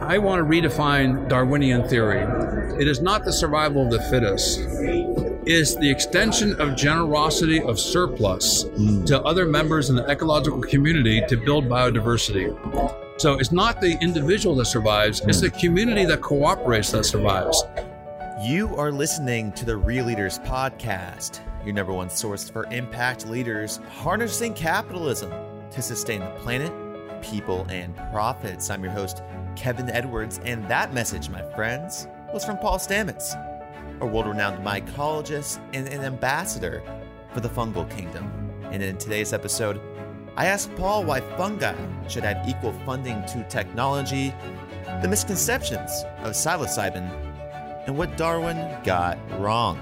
I want to redefine Darwinian theory. It is not the survival of the fittest. It is the extension of generosity of surplus mm. to other members in the ecological community to build biodiversity. So it's not the individual that survives, it's mm. the community that cooperates that survives. You are listening to the Real Leaders Podcast, your number one source for impact leaders harnessing capitalism to sustain the planet, people, and profits. I'm your host, Kevin Edwards, and that message, my friends, was from Paul Stamets, a world renowned mycologist and an ambassador for the fungal kingdom. And in today's episode, I asked Paul why fungi should have equal funding to technology, the misconceptions of psilocybin, and what Darwin got wrong.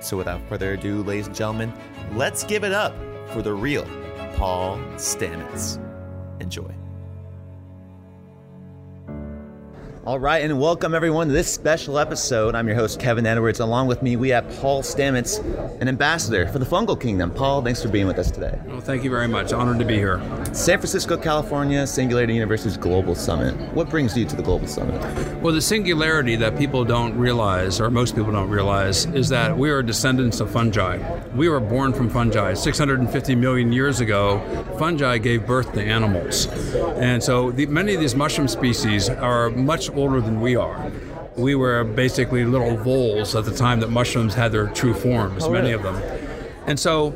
So, without further ado, ladies and gentlemen, let's give it up for the real Paul Stamets. Enjoy. All right, and welcome everyone to this special episode. I'm your host, Kevin Edwards. Along with me, we have Paul Stamets, an ambassador for the fungal kingdom. Paul, thanks for being with us today. Well, thank you very much. Honored to be here. San Francisco, California, Singularity University's Global Summit. What brings you to the Global Summit? Well, the singularity that people don't realize, or most people don't realize, is that we are descendants of fungi. We were born from fungi. 650 million years ago, fungi gave birth to animals. And so the, many of these mushroom species are much older than we are. We were basically little voles at the time that mushrooms had their true forms, oh, many of them. And so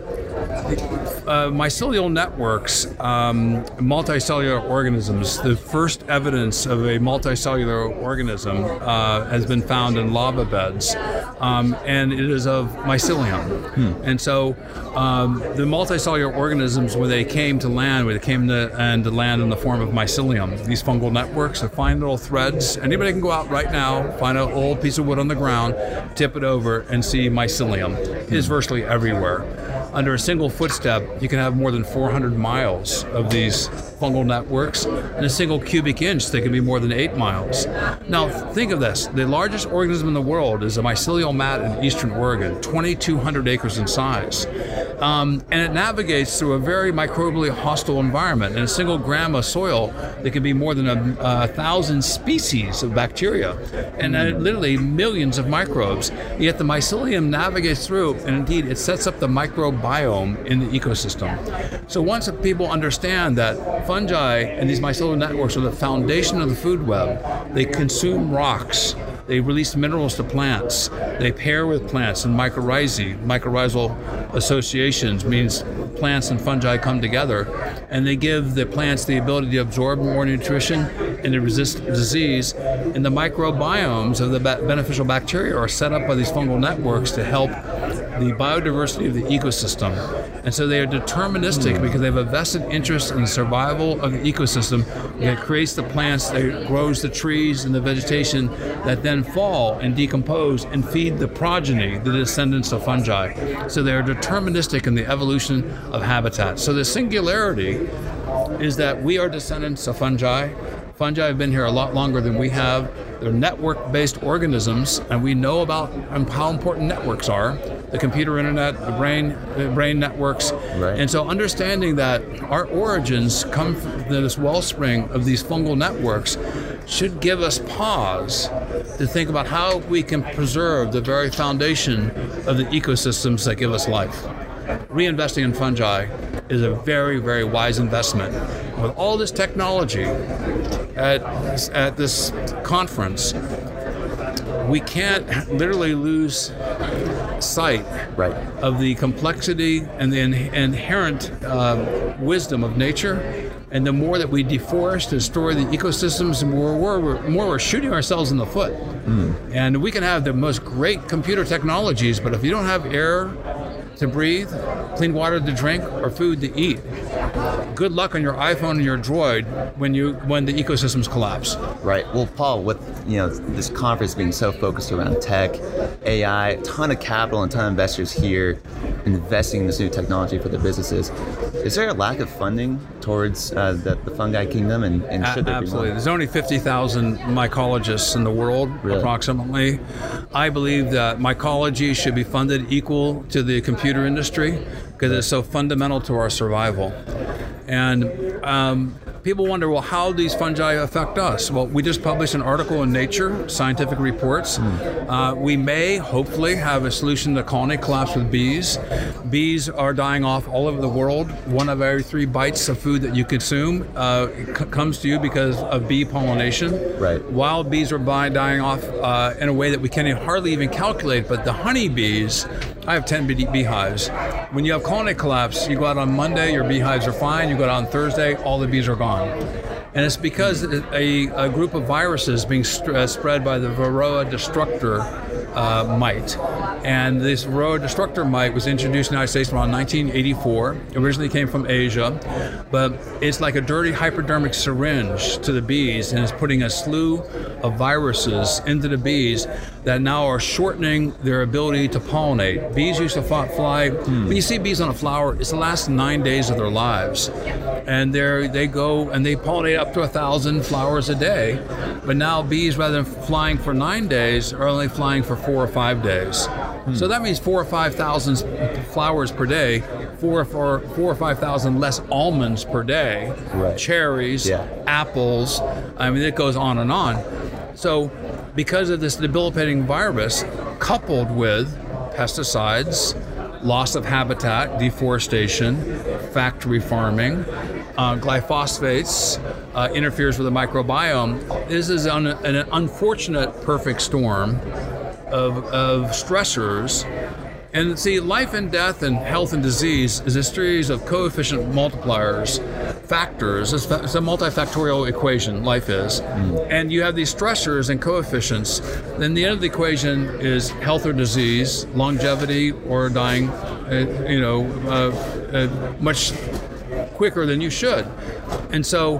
uh, mycelial networks, um, multicellular organisms, the first evidence of a multicellular organism uh, has been found in lava beds, um, and it is of mycelium. And so um, the multicellular organisms, when they came to land, when they came to, and to land in the form of mycelium, these fungal networks are fine little threads. Anybody can go out right now, find an old piece of wood on the ground, tip it over, and see mycelium. It is virtually everywhere under a single footstep, you can have more than 400 miles of these fungal networks. In a single cubic inch, they can be more than eight miles. Now, think of this the largest organism in the world is a mycelial mat in eastern Oregon, 2,200 acres in size. Um, and it navigates through a very microbially hostile environment. In a single gram of soil, there can be more than a, a thousand species of bacteria and uh, literally millions of microbes. Yet the mycelium navigates through, and indeed, it sets up the microbiome in the ecosystem. So once people understand that fungi and these mycelial networks are the foundation of the food web, they consume rocks. They release minerals to plants. They pair with plants in mycorrhizae. Mycorrhizal associations means plants and fungi come together, and they give the plants the ability to absorb more nutrition and to resist disease. And the microbiomes of the beneficial bacteria are set up by these fungal networks to help the biodiversity of the ecosystem. And so they are deterministic hmm. because they have a vested interest in the survival of the ecosystem that creates the plants, that grows the trees and the vegetation that then fall and decompose and feed the progeny, the descendants of fungi. So they are deterministic in the evolution of habitat. So the singularity is that we are descendants of fungi. Fungi have been here a lot longer than we have. They're network based organisms, and we know about um, how important networks are the computer internet, the brain, the brain networks. Right. And so, understanding that our origins come from this wellspring of these fungal networks should give us pause to think about how we can preserve the very foundation of the ecosystems that give us life reinvesting in fungi is a very, very wise investment. With all this technology at, at this conference, we can't literally lose sight Right. of the complexity and the in- inherent uh, wisdom of nature. And the more that we deforest and destroy the ecosystems, the more we're, more we're shooting ourselves in the foot. And we can have the most great computer technologies, but if you don't have air to breathe, clean water to drink, or food to eat, good luck on your iPhone and your Droid when you when the ecosystems collapse. Right. Well, Paul, with you know this conference being so focused around tech, AI, a ton of capital and ton of investors here investing in this new technology for their businesses, is there a lack of funding towards uh, the, the fungi kingdom, and, and should there Absolutely. There's only 50,000 mycologists in the world, Really? approximately. I believe that mycology should be funded equal to the computer industry because it's so fundamental to our survival. And um, people wonder, well, how these fungi affect us? Well, we just published an article in Nature, Scientific Reports. Mm. Uh, we may, hopefully, have a solution to colony collapse with bees. Bees are dying off all over the world. One of every three bites of food that you consume uh, c- comes to you because of bee pollination. Right. Wild bees are dying off uh, in a way that we can't hardly even calculate, but the honeybees I have 10 bee- beehives. When you have colony collapse, you go out on Monday, your beehives are fine. You go out on Thursday, all the bees are gone. And it's because a, a group of viruses being st- uh, spread by the Varroa destructor uh, mite. And this Varroa destructor mite was introduced in the United States around 1984. It originally came from Asia, but it's like a dirty hypodermic syringe to the bees, and it's putting a slew of viruses into the bees that now are shortening their ability to pollinate. Bees used to fly. Hmm. When you see bees on a flower, it's the last nine days of their lives, and they they go and they pollinate up to a thousand flowers a day. But now bees, rather than flying for nine days, are only flying for four or five days. Hmm. So that means four or five thousand flowers per day, four or four, four or five thousand less almonds per day, right. cherries, yeah. apples. I mean, it goes on and on. So, because of this debilitating virus, coupled with pesticides, loss of habitat, deforestation, factory farming, uh, glyphosates uh, interferes with the microbiome. This is an, an unfortunate perfect storm of, of stressors. And see, life and death and health and disease is a series of coefficient multipliers, factors. It's, a multifactorial equation, life is. Mm. And you have these stressors and coefficients. Then the end of the equation is health or disease, longevity or dying, uh, you know, uh, uh, much quicker than you should. And so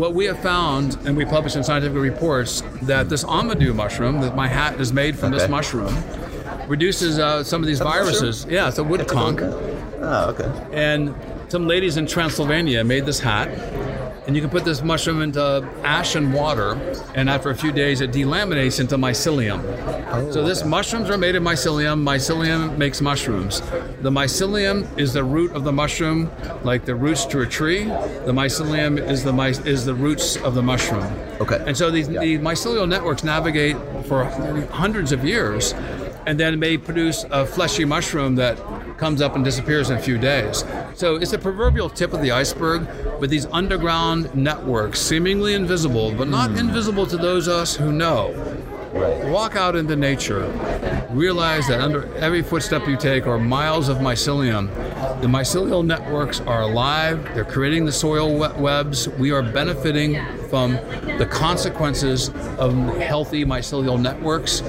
what we have found, and we published in scientific reports, that this amadou mushroom, that my hat is made from okay. this mushroom, reduces uh, some of these viruses. Yeah, it's a wood conch. Oh, okay. And some ladies in Transylvania made this hat and you can put this mushroom into ash and water, and after a few days, it delaminates into mycelium. Oh, so this okay. mushrooms are made of mycelium. Mycelium makes mushrooms. The mycelium is the root of the mushroom, like the roots to a tree. The mycelium is the my, is the roots of the mushroom. Okay. And so these, yeah. the mycelial networks navigate for hundreds of years, and then may produce a fleshy mushroom that comes up and disappears in a few days. So it's a proverbial tip of the iceberg, with these underground networks, seemingly invisible, but not mm. invisible to those of us who know. Right. Walk out into nature. Realize that under every footstep you take are miles of mycelium. The mycelial networks are alive. They're creating the soil webs. We are benefiting from the consequences of healthy mycelial networks.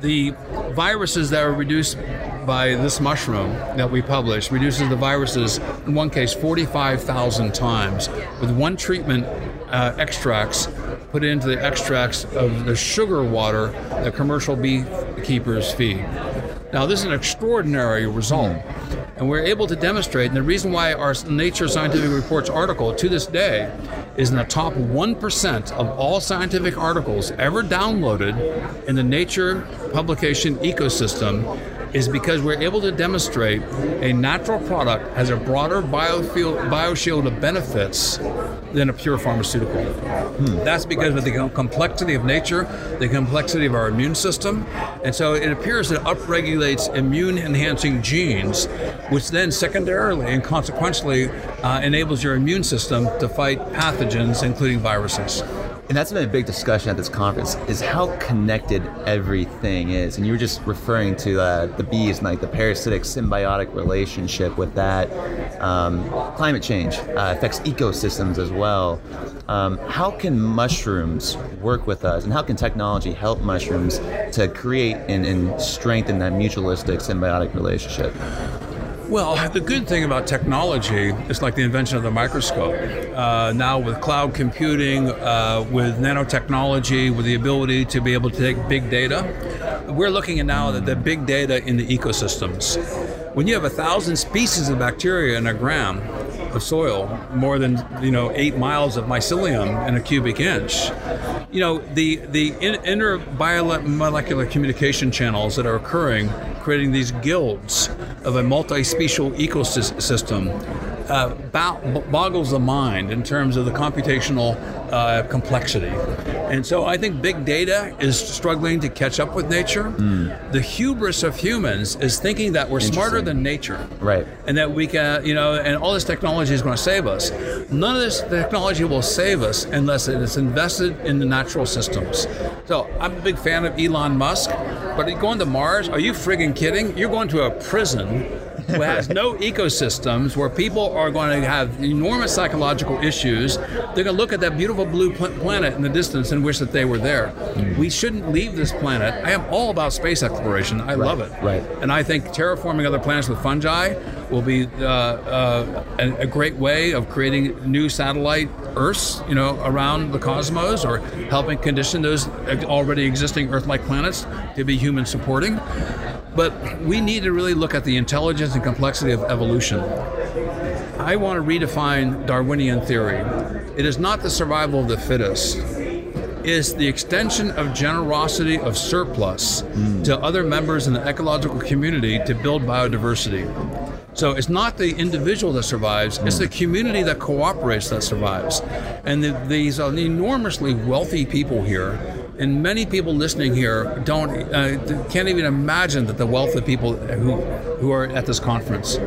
The viruses that are reduced by this mushroom that we published reduces the viruses, in one case, 45,000 times. With one treatment, uh, extracts put into the extracts of the sugar water that commercial beekeepers feed. Now, this is an extraordinary result. And we're able to demonstrate, and the reason why our Nature Scientific Reports article to this day is in the top 1% of all scientific articles ever downloaded in the Nature publication ecosystem is because we're able to demonstrate a natural product has a broader biofield, bioshield of benefits than a pure pharmaceutical. Hmm. That's because of the complexity of nature, the complexity of our immune system, and so it appears that it upregulates immune enhancing genes, which then secondarily and consequentially uh, enables your immune system to fight pathogens, including viruses and that's been a big discussion at this conference is how connected everything is. And you were just referring to uh, the bees and like the parasitic symbiotic relationship with that. Um, climate change uh, affects ecosystems as well. Um, how can mushrooms work with us? And how can technology help mushrooms to create and, and strengthen that mutualistic symbiotic relationship well, the good thing about technology is like the invention of the microscope. Uh, now, with cloud computing, uh, with nanotechnology, with the ability to be able to take big data, we're looking at now at the big data in the ecosystems. When you have a thousand species of bacteria in a gram, of soil, more than you know eight miles of mycelium in a cubic inch. You know the the in, inner biomolecular communication channels that are occurring, creating these guilds of a multi-special ecosystem uh, boggles the mind in terms of the computational uh, complexity. And so I think big data is struggling to catch up with nature. Mm. The hubris of humans is thinking that we're smarter than nature. Right. And that we can, you know, and all this technology is going to save us. None of this technology will save us unless it is invested in the natural systems. So I'm a big fan of Elon Musk, but going to Mars, are you friggin' kidding? You're going to a prison has no ecosystems, where people are going to have enormous psychological issues. They're going to look at that beautiful blue planet in the distance and wish that they were there. Mm. We shouldn't leave this planet. I am all about space exploration. I right, love it. Right. And I think terraforming other planets with fungi will be uh, uh, a, a, great way of creating new satellite Earths, you know, around the cosmos, or helping condition those already existing Earth-like planets to be human supporting. But we need to really look at the intelligence and complexity of evolution. I want to redefine Darwinian theory. It is not the survival of the fittest. It is the extension of generosity of surplus mm. to other members in the ecological community to build biodiversity. So it's not the individual that survives, it's the community that cooperates that survives. And the, these are enormously wealthy people here and many people listening here don't uh, can't even imagine that the wealth of people who who are at this conference.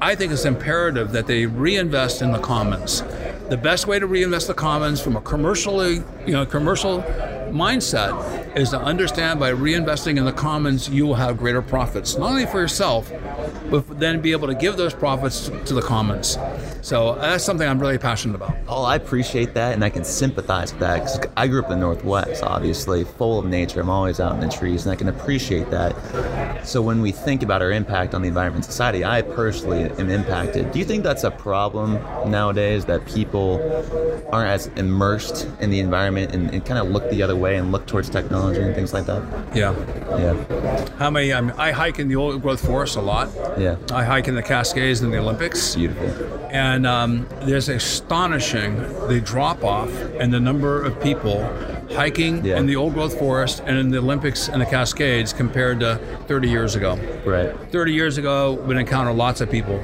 I think it's imperative that they reinvest in the commons. The best way to reinvest the commons from a commercially, you know, commercial mindset is to understand by reinvesting in the commons, you will have greater profits, not only for yourself, but then be able to give those profits to the commons. So that's something I'm really passionate about. Oh, I appreciate that, and I can sympathize with that because I grew up in the Northwest, obviously, full of nature. I'm always out in the trees, and I can appreciate that. So when we think about our impact on the environment and society, I personally am impacted. Do you think that's a problem nowadays that people aren't as immersed in the environment and, and kind of look the other way and look towards technology and things like that? Yeah. Yeah. How many? I, mean, I hike in the old growth forest a lot. Yeah. I hike in the Cascades and the Olympics. Beautiful. And um, there's astonishing the drop off and the number of people hiking yeah. in the old growth forest and in the Olympics and the Cascades compared to 30 years ago. Right. 30 years ago, we'd encounter lots of people.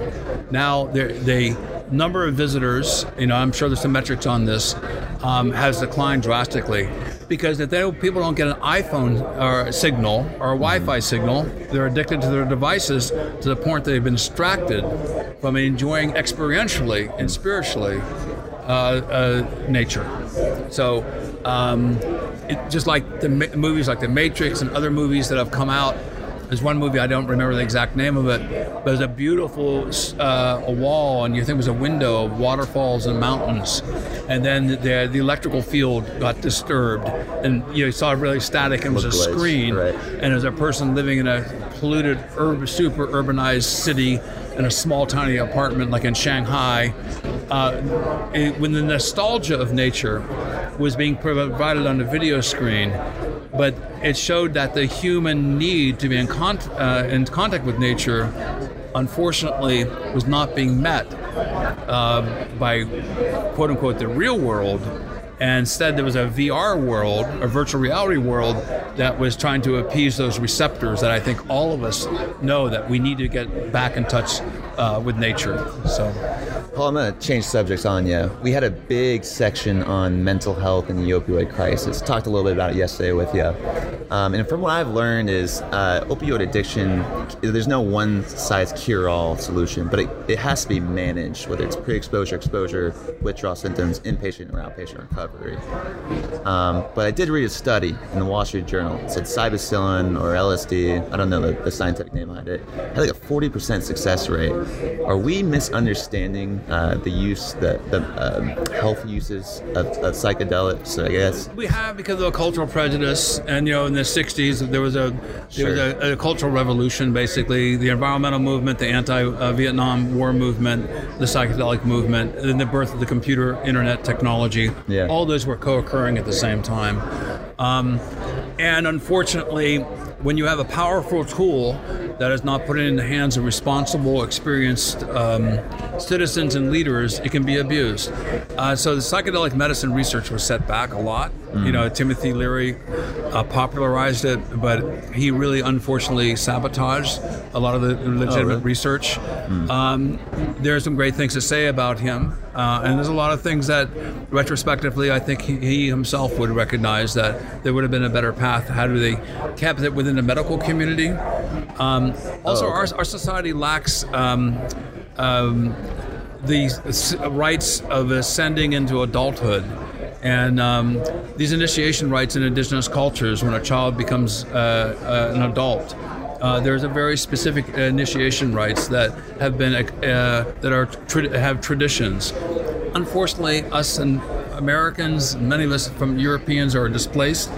Now, the number of visitors, you know, I'm sure there's some metrics on this, um, has declined drastically because if they, people don't get an iPhone or signal or a Wi-Fi signal, they're addicted to their devices to the point they've been distracted from enjoying experientially and spiritually uh, uh, nature. So, um, it, just like the ma- movies like The Matrix and other movies that have come out there's one movie I don't remember the exact name of it, but there's a beautiful uh, a wall, and you think it was a window of waterfalls and mountains, and then the, the electrical field got disturbed, and you saw really static, and it was a screen, right. and there's a person living in a polluted, urban, super urbanized city in a small, tiny apartment like in Shanghai. Uh, it, when the nostalgia of nature was being provided on the video screen, but it showed that the human need to be in, con- uh, in contact with nature, unfortunately, was not being met uh, by quote unquote the real world. And instead, there was a VR world, a virtual reality world, that was trying to appease those receptors that I think all of us know that we need to get back in touch uh, with nature. So. Paul, I'm going to change subjects on you. We had a big section on mental health and the opioid crisis. Talked a little bit about it yesterday with you. Um, and from what I've learned is uh, opioid addiction, there's no one size cure all solution, but it, it has to be managed, whether it's pre exposure, exposure, withdrawal symptoms, inpatient or outpatient recovery. Um, but I did read a study in the Wall Street Journal. It said psilocybin or LSD, I don't know the, the scientific name behind it, had like a 40% success rate. Are we misunderstanding uh, the use, the, the um, health uses of, of, psychedelics, I guess? We have because of a cultural prejudice, and you know, in the '60s there was a there was a, a, cultural revolution, basically the environmental movement, the anti-Vietnam War movement, the psychedelic movement, and the birth of the computer internet technology. Yeah. All those were co-occurring at the same time, um, and unfortunately when you have a powerful tool that is not put in the hands of responsible, experienced um, citizens and leaders, it can be abused. Uh, so the psychedelic medicine research was set back a lot. Mm. You know, Timothy Leary uh, popularized it, but he really unfortunately sabotaged a lot of the legitimate oh, really? research. Mm. Um, there are some great things to say about him, uh, and there's a lot of things that, retrospectively, I think he, he, himself would recognize that there would have been a better path had they kept it within the medical community. Um, also, oh, okay. our, our society lacks. Um, um, the rites of ascending into adulthood and um, these initiation rites in indigenous cultures, when a child becomes uh, uh, an adult, uh, there's a very specific initiation rites that have been uh, that are tra- have traditions. Unfortunately, us and Americans, many of us from Europeans are displaced.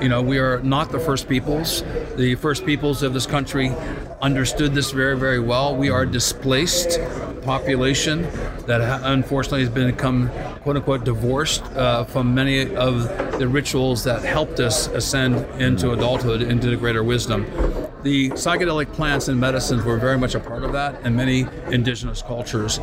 You know, we are not the first peoples. The first peoples of this country understood this very, very well. We are displaced population that unfortunately has become quote unquote divorced uh, from many of the rituals that helped us ascend into adulthood, into the greater wisdom the psychedelic plants and medicines were very much a part of that in many indigenous cultures.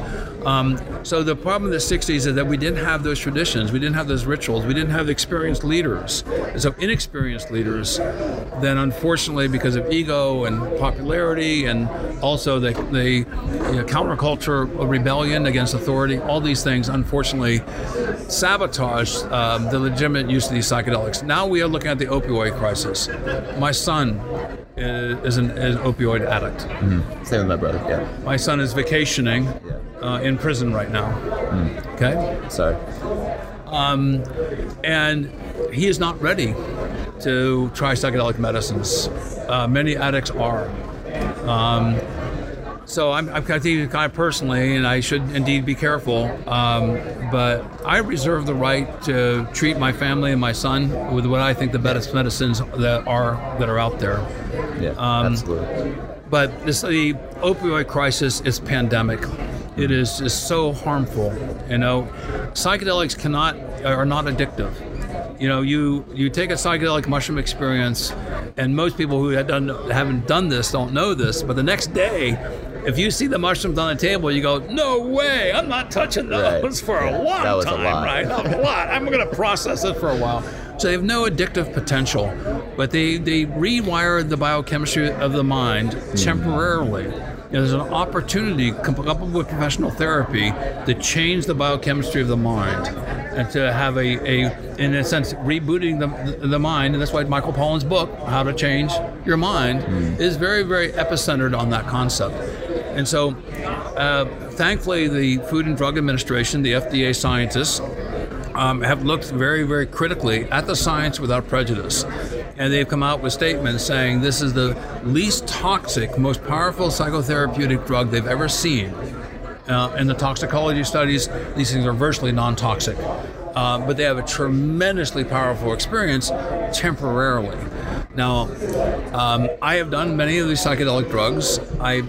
Um, so the problem in the 60s is that we didn't have those traditions, we didn't have those rituals, we didn't have experienced leaders. so inexperienced leaders, then unfortunately, because of ego and popularity and also the, the you know, counterculture rebellion against authority, all these things unfortunately sabotaged um, the legitimate use of these psychedelics. Now we are looking at the opioid crisis. My son is an, is an opioid addict. Mm-hmm. Same with my brother. Yeah. My son is vacationing yeah. uh, in prison right now. Mm. Okay. Sorry. Um, and he is not ready to try psychedelic medicines. Uh, many addicts are. Um, so I'm, I'm kind of kind of personally, and I should indeed be careful. Um, but I reserve the right to treat my family and my son with what I think the best medicines that are that are out there. Yeah, um, absolutely. But this the opioid crisis is pandemic. It is just so harmful. You know, psychedelics cannot are not addictive you know, you you take a psychedelic mushroom experience, and most people who done, haven't done this don't know this, but the next day if you see the mushrooms on the table, you go, "No way! I'm not touching those right. for a long that was time, a lot. right? a lot. I'm going to process it for a while." So they have no addictive potential, but they they rewire the biochemistry of the mind mm. temporarily. There's an opportunity coupled with professional therapy to change the biochemistry of the mind and to have a, a in a sense rebooting the, the mind and that's why michael pollan's book how to change your mind mm. is very very epicentered on that concept and so, uh, thankfully, the Food and Drug Administration, the FDA scientists, um, have looked very, very critically at the science without prejudice. And they've come out with statements saying this is the least toxic, most powerful psychotherapeutic drug they've ever seen. Uh, in the toxicology studies, these things are virtually non toxic. Uh, but they have a tremendously powerful experience temporarily. Now, um, I have done many of these psychedelic drugs. I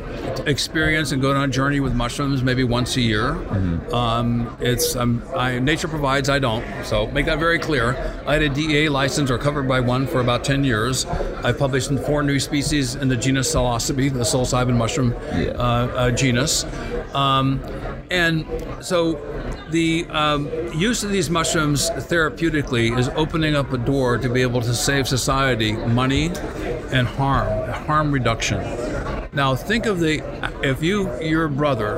experience and go on a journey with mushrooms maybe once a year. Mm-hmm. Um, it's um, I, nature provides, I don't. So make that very clear. I had a DEA license or covered by one for about 10 years. I've published in four new species in the genus Psilocybe, the psilocybin mushroom yeah. uh, uh, genus. Um, and so the um, use of these mushrooms therapeutically is opening up a door to be able to save society money and harm, harm reduction. Now think of the if you your brother,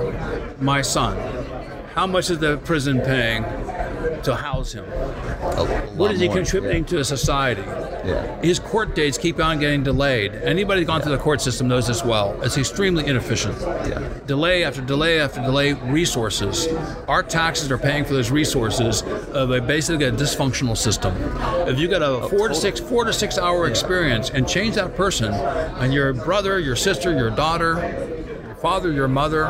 my son, how much is the prison paying to house him? What is he more, contributing yeah. to a society? Yeah. His court dates keep on getting delayed. Anybody who's gone yeah. through the court system knows this well. It's extremely inefficient. Yeah. Delay after delay after delay, resources. Our taxes are paying for those resources of a basically a dysfunctional system. If you got a oh, four to six four to six hour experience and change that person, and your brother, your sister, your daughter, your father, your mother,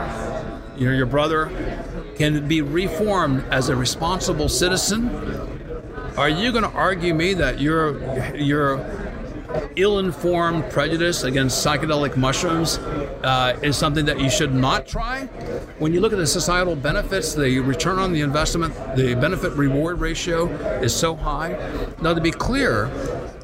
you know, your brother, can be reformed as a responsible citizen are you going to argue me that your your ill-informed prejudice against psychedelic mushrooms uh, is something that you should not try? When you look at the societal benefits, the return on the investment, the benefit-reward ratio is so high. Now, to be clear,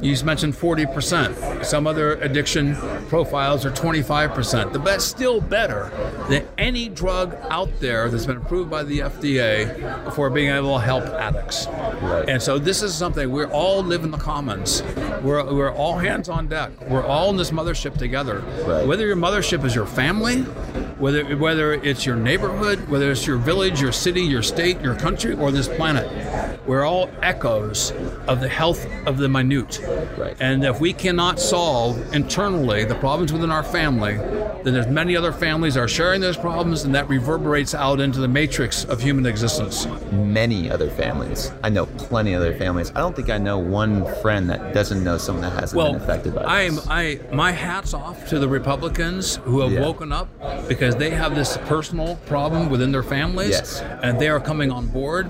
You just mentioned 40%. Some other addiction profiles are 25%. The best, still better than any drug out there that's been approved by the FDA for being able to help addicts. Right. And so this is something we all live in the commons. We're, we're all hands on deck. We're all in this mothership together. Right. Whether your mothership is your family, whether whether it's your neighborhood, whether it's your village, your city, your state, your country, or this planet, we're all echoes of the health of the minute. Right. And if we cannot solve internally the problems within our family, then there's many other families are sharing those problems, and that reverberates out into the matrix of human existence. Many other families. I know plenty of other families. I don't think I know one friend that doesn't know someone that hasn't Well, been affected by I am this. I my hats off to the Republicans who have Yeah. woken up because they have this personal problem within their families, Yes. and they are coming on board.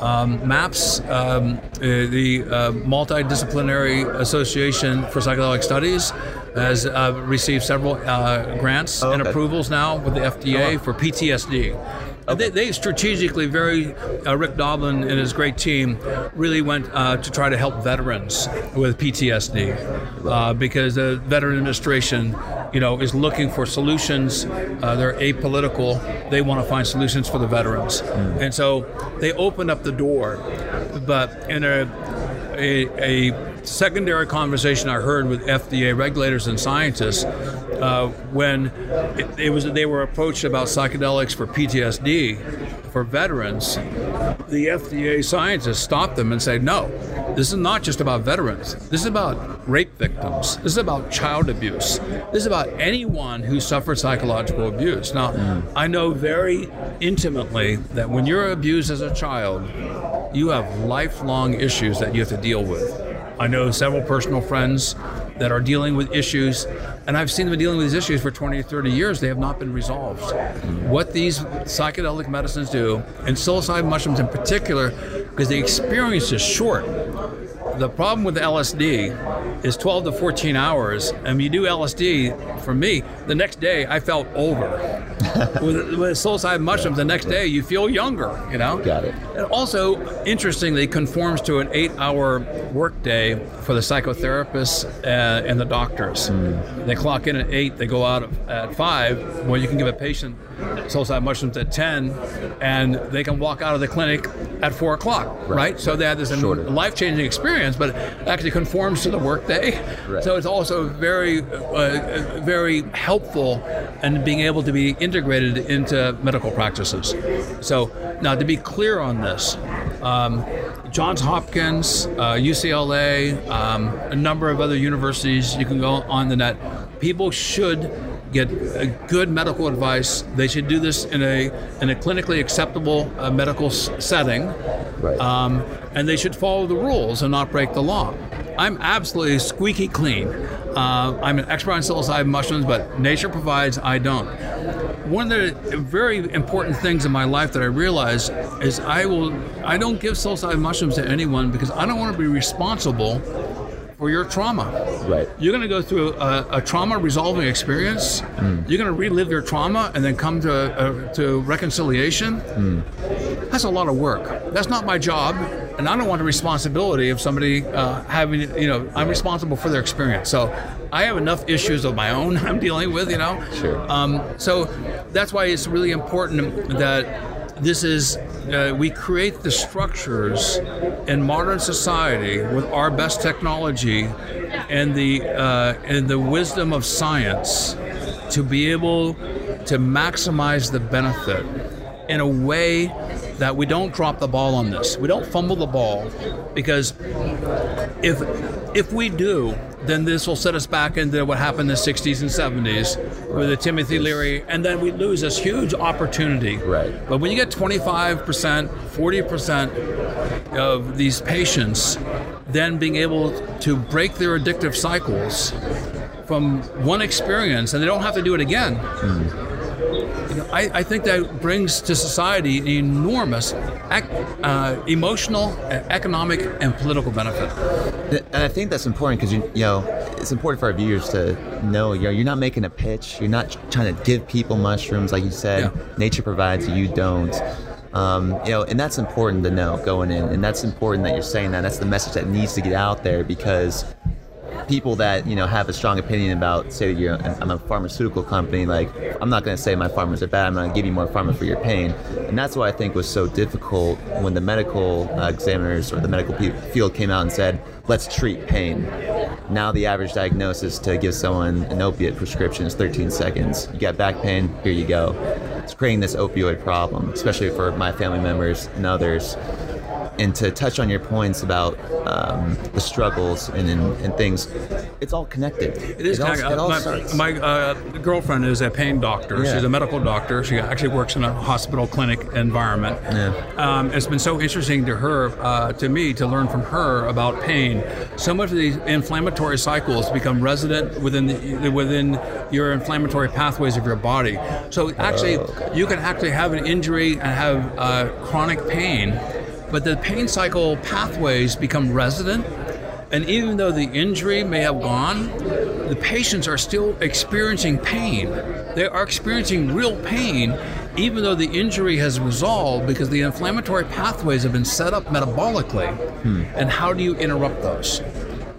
Um, MAPS, um, uh, the uh, Multidisciplinary Association for Psychedelic Studies, has uh, received several uh, grants Oh, and approvals now with the FDA for PTSD. And They, they strategically, very uh, Rick Doblin and his great team really went uh, to try to help veterans with PTSD uh, because the Veteran Administration, you know, is looking for solutions. Uh, they're apolitical. They want to find solutions for the veterans, and so they opened up the door. But in a a, a secondary conversation I heard with FDA regulators and scientists uh, when it, it was they were approached about psychedelics for PTSD for veterans. The FDA scientists stopped them and said, "No, this is not just about veterans. This is about rape victims. This is about child abuse. This is about anyone who suffered psychological abuse." Now, mm. I know very intimately that when you're abused as a child, you have lifelong issues that you have to deal with. I know several personal friends that are dealing with issues, and I've seen them dealing with these issues for 20 or 30 years. They have not been resolved. What these psychedelic medicines do, and psilocybin mushrooms in particular, because the experience is short. The problem with LSD is 12 to 14 hours, and when you do LSD, for me, the next day I felt older. With, with psilocybin mushrooms, the next day you feel younger, you know? Got it. It also, interestingly, conforms to an eight-hour workday for the psychotherapists uh, and the doctors. They clock in at eight, they go out at five. Well, you can give a patient psilocybin mushrooms at ten, and they can walk out of the clinic at four o'clock, right? So they have this Shorter. life-changing experience, but it actually conforms to the workday. Right. So it's also very, uh, very helpful in being able to be integrated into medical practices. So now to be clear on this, um, Johns Hopkins, uh, UCLA, um, a number of other universities, you can go on the net. People should get good medical advice. They should do this in a in a clinically acceptable uh, medical s- setting, Right. um, and they should follow the rules and not break the law. I'm absolutely squeaky clean. Uh, I'm an expert on psilocybin mushrooms, but nature provides, I don't. One of the very important things in my life that I realize is I will I don't give psilocybin mushrooms to anyone because I don't want to be responsible for your trauma. Right. You're going to go through a, a trauma resolving experience. You're going to relive your trauma and then come to uh, to reconciliation. That's a lot of work. That's not my job, and I don't want the responsibility of somebody uh, having. You know, I'm responsible for their experience. So I have enough issues of my own I'm dealing with. You know. Sure. Um, so that's why it's really important that this is uh, we create the structures in modern society with our best technology and the uh, and the wisdom of science to be able to maximize the benefit in a way that we don't drop the ball on this. We don't fumble the ball because if if we do, then this will set us back into what happened in the 60s and 70s with the Timothy Leary, and then we lose this huge opportunity. Right. But when you get 25%, 40% of these patients then being able to break their addictive cycles from one experience, and they don't have to do it again. Know, I, I think that brings to society an enormous ec- uh, emotional, economic, and political benefit. And I think that's important because you, you know it's important for our viewers to know you know you're not making a pitch. You're not trying to give people mushrooms like you said. Yeah. Nature provides, you don't. Um, you know, and that's important to know going in, and that's important that you're saying that. That's the message that needs to get out there because people that you know have a strong opinion about say you're I'm a pharmaceutical company like I'm not going to say my farmers are bad I'm going to give you more pharma for your pain. And that's what I think was so difficult when the medical uh, examiners or the medical field came out and said let's treat pain. Now the average diagnosis to give someone an opiate prescription is 13 seconds. You got back pain here you go. It's creating this opioid problem especially for my family members and others and to touch on your points about um, the struggles and, and, and, things, it's all connected. It is. It all, it all my, my uh, girlfriend is a pain doctor. Yeah. She's a medical doctor. She actually works in a hospital clinic environment. Yeah. Um, it's been so interesting to her, uh, to me, to learn from her about pain. So much of these inflammatory cycles become resident within the, within your inflammatory pathways of your body. So actually, oh, okay. you can actually have an injury and have uh, chronic pain but the pain cycle pathways become resident. And even though the injury may have gone, the patients are still experiencing pain. They are experiencing real pain, even though the injury has resolved because the inflammatory pathways have been set up metabolically. Hmm. And how do you interrupt those?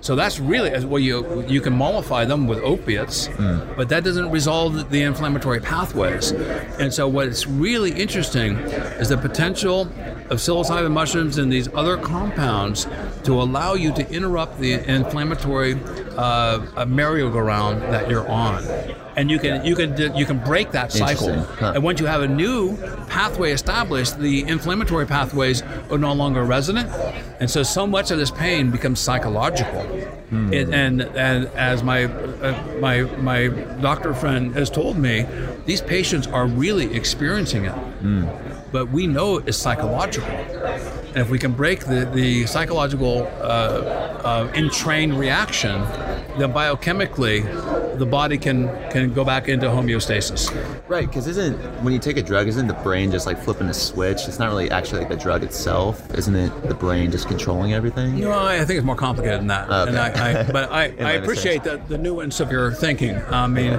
So that's really well, you you can mollify them with opiates, mm. but that doesn't resolve the inflammatory pathways. And so what's really interesting is the potential of psilocybin mushrooms and these other compounds to allow you to interrupt the inflammatory uh, merry-go-round that you're on and you can you can you can break that cycle. Huh. And once you have a new pathway established, the inflammatory pathways are no longer resonant, and so so much of this pain becomes psychological. Hmm. It, and and as my uh, my my doctor friend has told me, these patients are really experiencing it. Hmm. But we know it's psychological. And if we can break the, the psychological uh, uh, entrained reaction, then biochemically the body can can go back into homeostasis. Right, because isn't when you take a drug, isn't the brain just like flipping a switch? It's not really actually like the drug itself, isn't it? The brain just controlling everything. No, I think it's more complicated than that. Okay. I, I, but I, I appreciate the, the nuance of your thinking. I mean,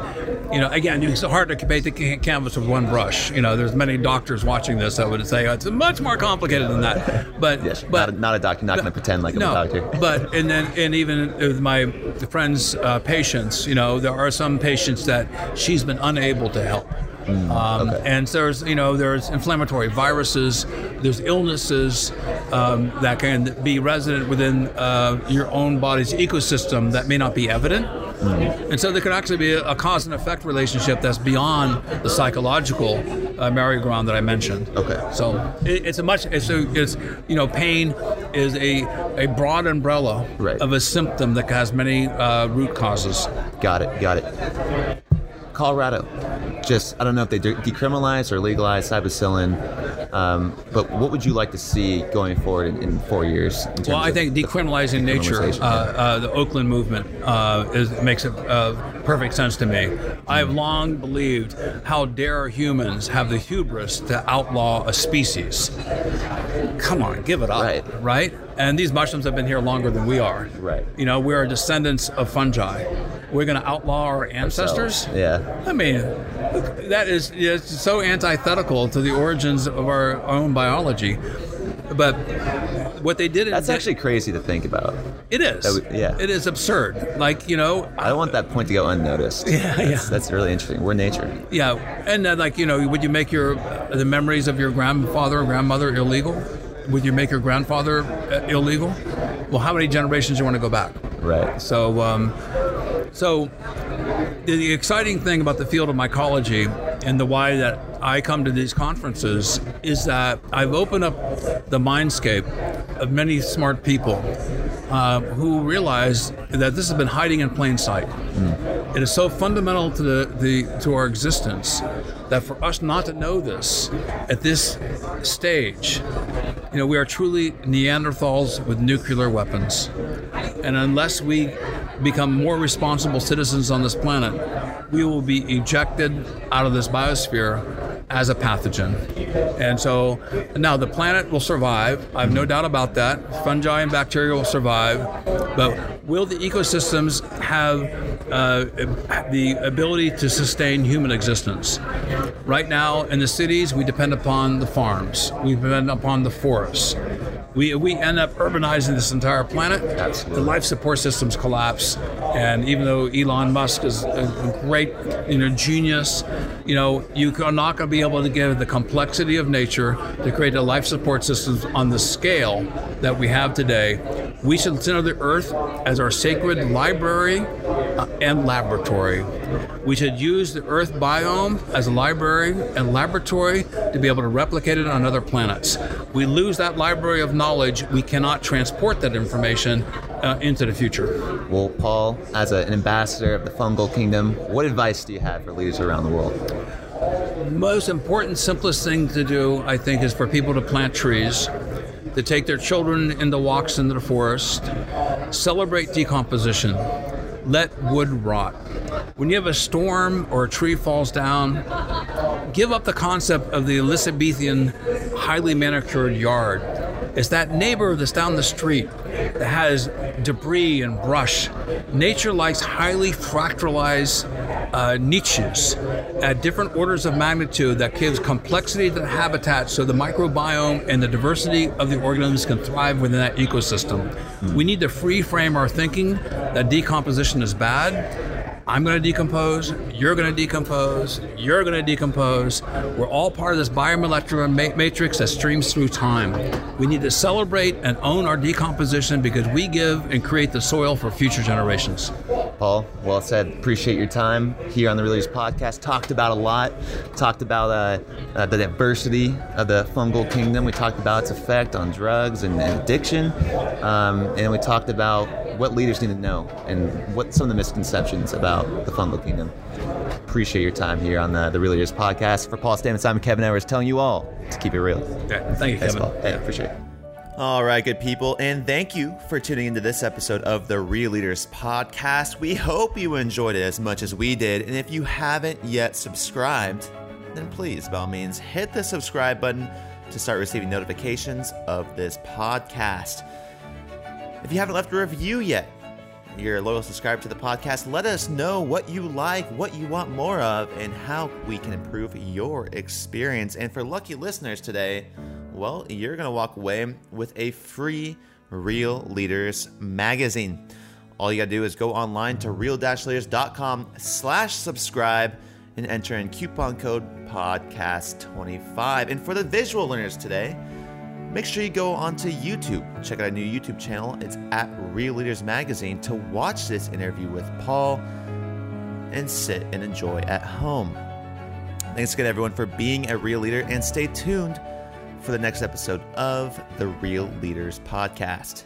you know, again, it's hard to paint the canvas with one brush. You know, there's many doctors watching this that would say oh, it's much more complicated than that. But yes, but not a, not a doctor, not going to pretend like no, I'm a doctor. but and then and even with my friends' uh, patients, you know, there are some patients that she's been unable to help. Mm, um, okay. And there's, you know, there's inflammatory viruses, there's illnesses um, that can be resident within uh, your own body's ecosystem that may not be evident. Mm. And so there could actually be a, a, cause and effect relationship that's beyond the psychological uh, merry-go-round that I mentioned. Okay. So it, it's a much, it's, a, it's, you know, pain is a, a broad umbrella right. of a symptom that has many uh, root causes. Got it, got it. Colorado, just I don't know if they de- decriminalize or legalize psilocybin, um, but what would you like to see going forward in, in four years? well, I think decriminalizing nature, uh, uh, the Oakland movement, uh, is, makes a, perfect sense to me. I've long believed how dare humans have the hubris to outlaw a species. Come on, give it up, right? Right? And these mushrooms have been here longer than we are. Right. You know, we are descendants of fungi. We're going to outlaw our ancestors. Ourselves. Yeah. I mean, that is it's so antithetical to the origins of our own biology. But what they did that's actually crazy to think about. It is. yeah. It is absurd. Like you know. I don't want that point to go unnoticed. Yeah, that's, yeah. That's really interesting. We're nature. Yeah, and uh, like you know, would you make your uh, the memories of your grandfather or grandmother illegal? Would you make your grandfather uh, illegal? Well, how many generations do you want to go back? Right. So, um, so the exciting thing about the field of mycology and the why that I come to these conferences is that I've opened up the mindscape of many smart people uh, who realize that this has been hiding in plain sight. Mm. It is so fundamental to the, the to our existence that for us not to know this at this stage, you know, we are truly Neanderthals with nuclear weapons. And unless we become more responsible citizens on this planet, we will be ejected out of this biosphere as a pathogen. And so now the planet will survive. I have no doubt about that. Fungi and bacteria will survive. But will the ecosystems have uh, the ability to sustain human existence? Right now, in the cities, we depend upon the farms, we depend upon the forests. We, we end up urbanizing this entire planet. Absolutely. The life support systems collapse. And even though Elon Musk is a great you know, genius, you know, you are not going to be able to give the complexity of nature to create a life support systems on the scale that we have today. We should consider the Earth as our sacred library uh, and laboratory. We should use the Earth biome as a library and laboratory to be able to replicate it on other planets. We lose that library of knowledge, we cannot transport that information uh, into the future. Well, Paul, as a, an ambassador of the fungal kingdom, what advice do you have for leaders around the world? Most important, simplest thing to do, I think, is for people to plant trees, to take their children into walks into the forest, celebrate decomposition, let wood rot. When you have a storm or a tree falls down, give up the concept of the Elizabethan highly manicured yard. It's that neighbor that's down the street that has debris and brush. Nature likes highly fractalized uh, niches at different orders of magnitude that gives complexity to the habitat so the microbiome and the diversity of the organisms can thrive within that ecosystem. We need to free frame our thinking that decomposition is bad I'm going to decompose, you're going to decompose, you're going to decompose. We're all part of this biomolecular ma- matrix that streams through time. We need to celebrate and own our decomposition because we give and create the soil for future generations. Paul, well said. Appreciate your time here on the Real Leaders Podcast. Talked about a lot. Talked about uh, uh, the diversity of the fungal kingdom. We talked about its effect on drugs and, and addiction. Um, and we talked about what leaders need to know and what some of the misconceptions about the fungal kingdom. Appreciate your time here on the, the Real Leaders Podcast. For Paul Stamets, I'm Kevin Edwards telling you all to keep it real. Yeah, thank you, Thanks, Kevin. Paul. Hey, appreciate it. All right, good people, and thank you for tuning into this episode of the Real Leaders Podcast. We hope you enjoyed it as much as we did, and if you haven't yet subscribed, then please, by all means, hit the subscribe button to start receiving notifications of this podcast. If you haven't left a review yet, you're a loyal subscriber to the podcast, let us know what you like, what you want more of, and how we can improve your experience. And for lucky listeners today, well, you're going to walk away with a free Real Leaders magazine. All you got to do is go online to real-leaders.com slash subscribe and enter in coupon code podcast25. And for the visual learners today, make sure you go onto YouTube. Check out our new YouTube channel. It's at Real Leaders Magazine to watch this interview with Paul and sit and enjoy at home. Thanks again, everyone, for being a real leader, and stay tuned for the next episode of the Real Leaders Podcast.